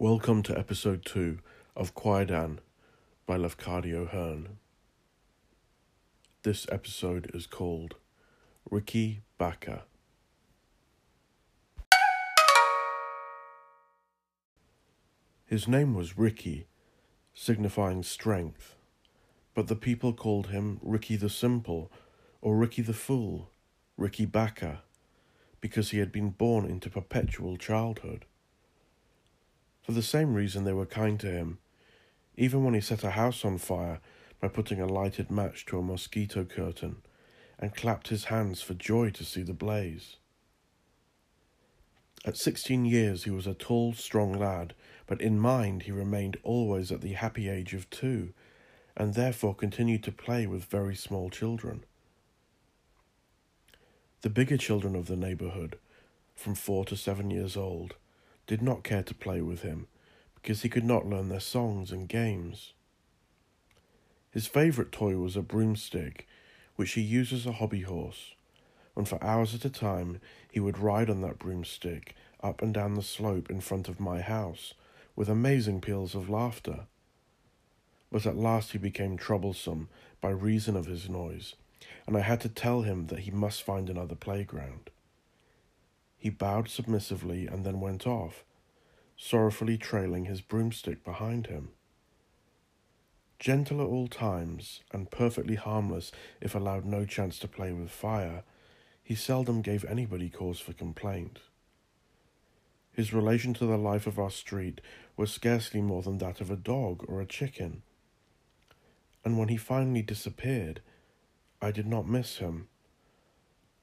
Welcome to episode 2 of Kwaidan by Lafcadio Hearn. This episode is called Riki Baka. His name was Riki, signifying strength, but the people called him Riki the Simple or Riki the Fool, Riki Baka, because he had been born into perpetual childhood. For the same reason, they were kind to him, even when he set a house on fire by putting a lighted match to a mosquito curtain and clapped his hands for joy to see the blaze. At sixteen years, he was a tall, strong lad, but in mind he remained always at the happy age of two, and therefore continued to play with very small children. The bigger children of the neighborhood, from four to seven years old, did not care to play with him because he could not learn their songs and games. His favourite toy was a broomstick, which he used as a hobby horse, and for hours at a time he would ride on that broomstick up and down the slope in front of my house with amazing peals of laughter. But at last he became troublesome by reason of his noise, and I had to tell him that he must find another playground. He bowed submissively and then went off, sorrowfully trailing his broomstick behind him. Gentle at all times, and perfectly harmless if allowed no chance to play with fire, he seldom gave anybody cause for complaint. His relation to the life of our street was scarcely more than that of a dog or a chicken. And when he finally disappeared, I did not miss him.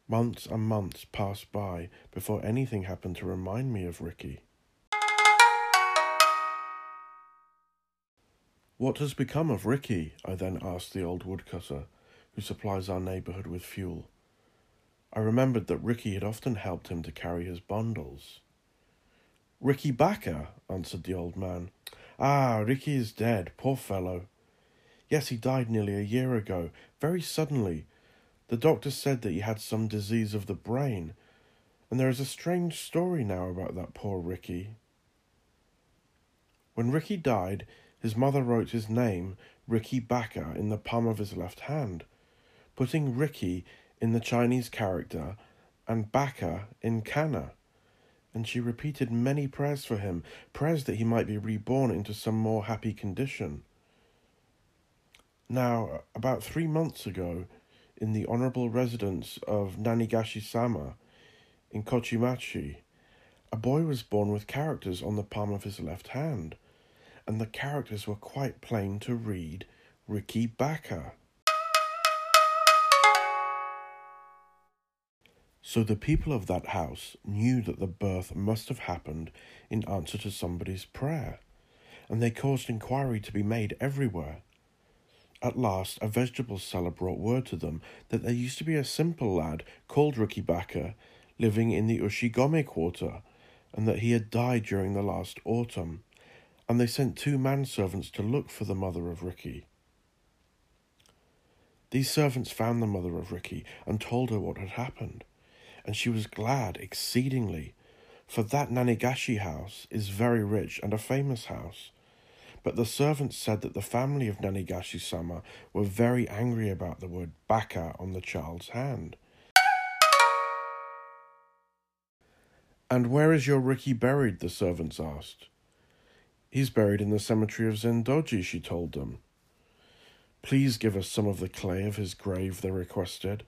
Months and months passed by before anything happened to remind me of Riki. What has become of Riki? I then asked the old woodcutter, who supplies our neighbourhood with fuel. I remembered that Riki had often helped him to carry his bundles. Riki Baka, answered the old man. Ah, Riki is dead, poor fellow. Yes, he died nearly a year ago, very suddenly, the doctor said that he had some disease of the brain, and there is a strange story now about that poor Riki. When Riki died, his mother wrote his name, Riki Baka, in the palm of his left hand, putting Riki in the Chinese character and Baka in Kana. And she repeated many prayers for him, prayers that he might be reborn into some more happy condition. Now, about three months ago, in the honorable residence of Nanigashi sama in Kojimachi, a boy was born with characters on the palm of his left hand, and the characters were quite plain to read Riki Baka. So the people of that house knew that the birth must have happened in answer to somebody's prayer, and they caused inquiry to be made everywhere. At last, a vegetable seller brought word to them that there used to be a simple lad called Riki Baka living in the Ushigome quarter, and that he had died during the last autumn, and they sent two manservants to look for the mother of Riki. These servants found the mother of Riki and told her what had happened, and she was glad exceedingly, for that Nanigashi house is very rich and a famous house, but the servants said that the family of Nanigashi sama were very angry about the word baka on the child's hand. And where is your Riki buried? the servants asked. He's buried in the cemetery of Zendoji, she told them. Please give us some of the clay of his grave, they requested.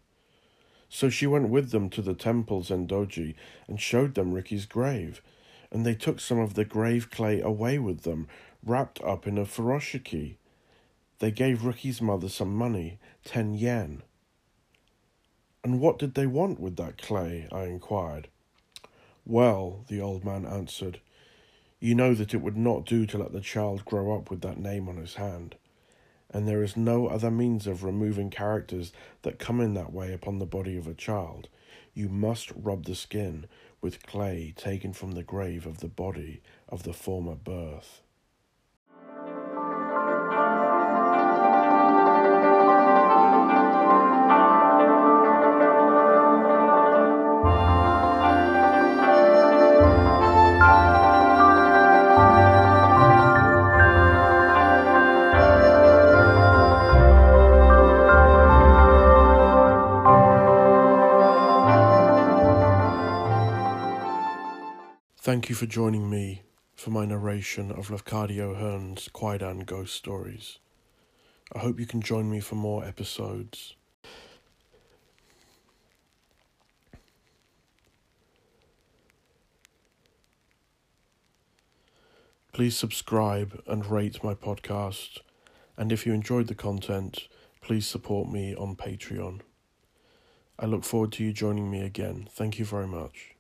So she went with them to the temple Zendoji and showed them Riki's grave, and they took some of the grave clay away with them, wrapped up in a furoshiki. They gave Riki's mother some money, ten yen. And what did they want with that clay? I inquired. Well, the old man answered, you know that it would not do to let the child grow up with that name on his hand, and there is no other means of removing characters that come in that way upon the body of a child. You must rub the skin with clay taken from the grave of the body of the former birth. Thank you for joining me for my narration of Lafcadio Hearn's Kwaidan ghost stories. I hope you can join me for more episodes. Please subscribe and rate my podcast. And if you enjoyed the content, please support me on Patreon. I look forward to you joining me again. Thank you very much.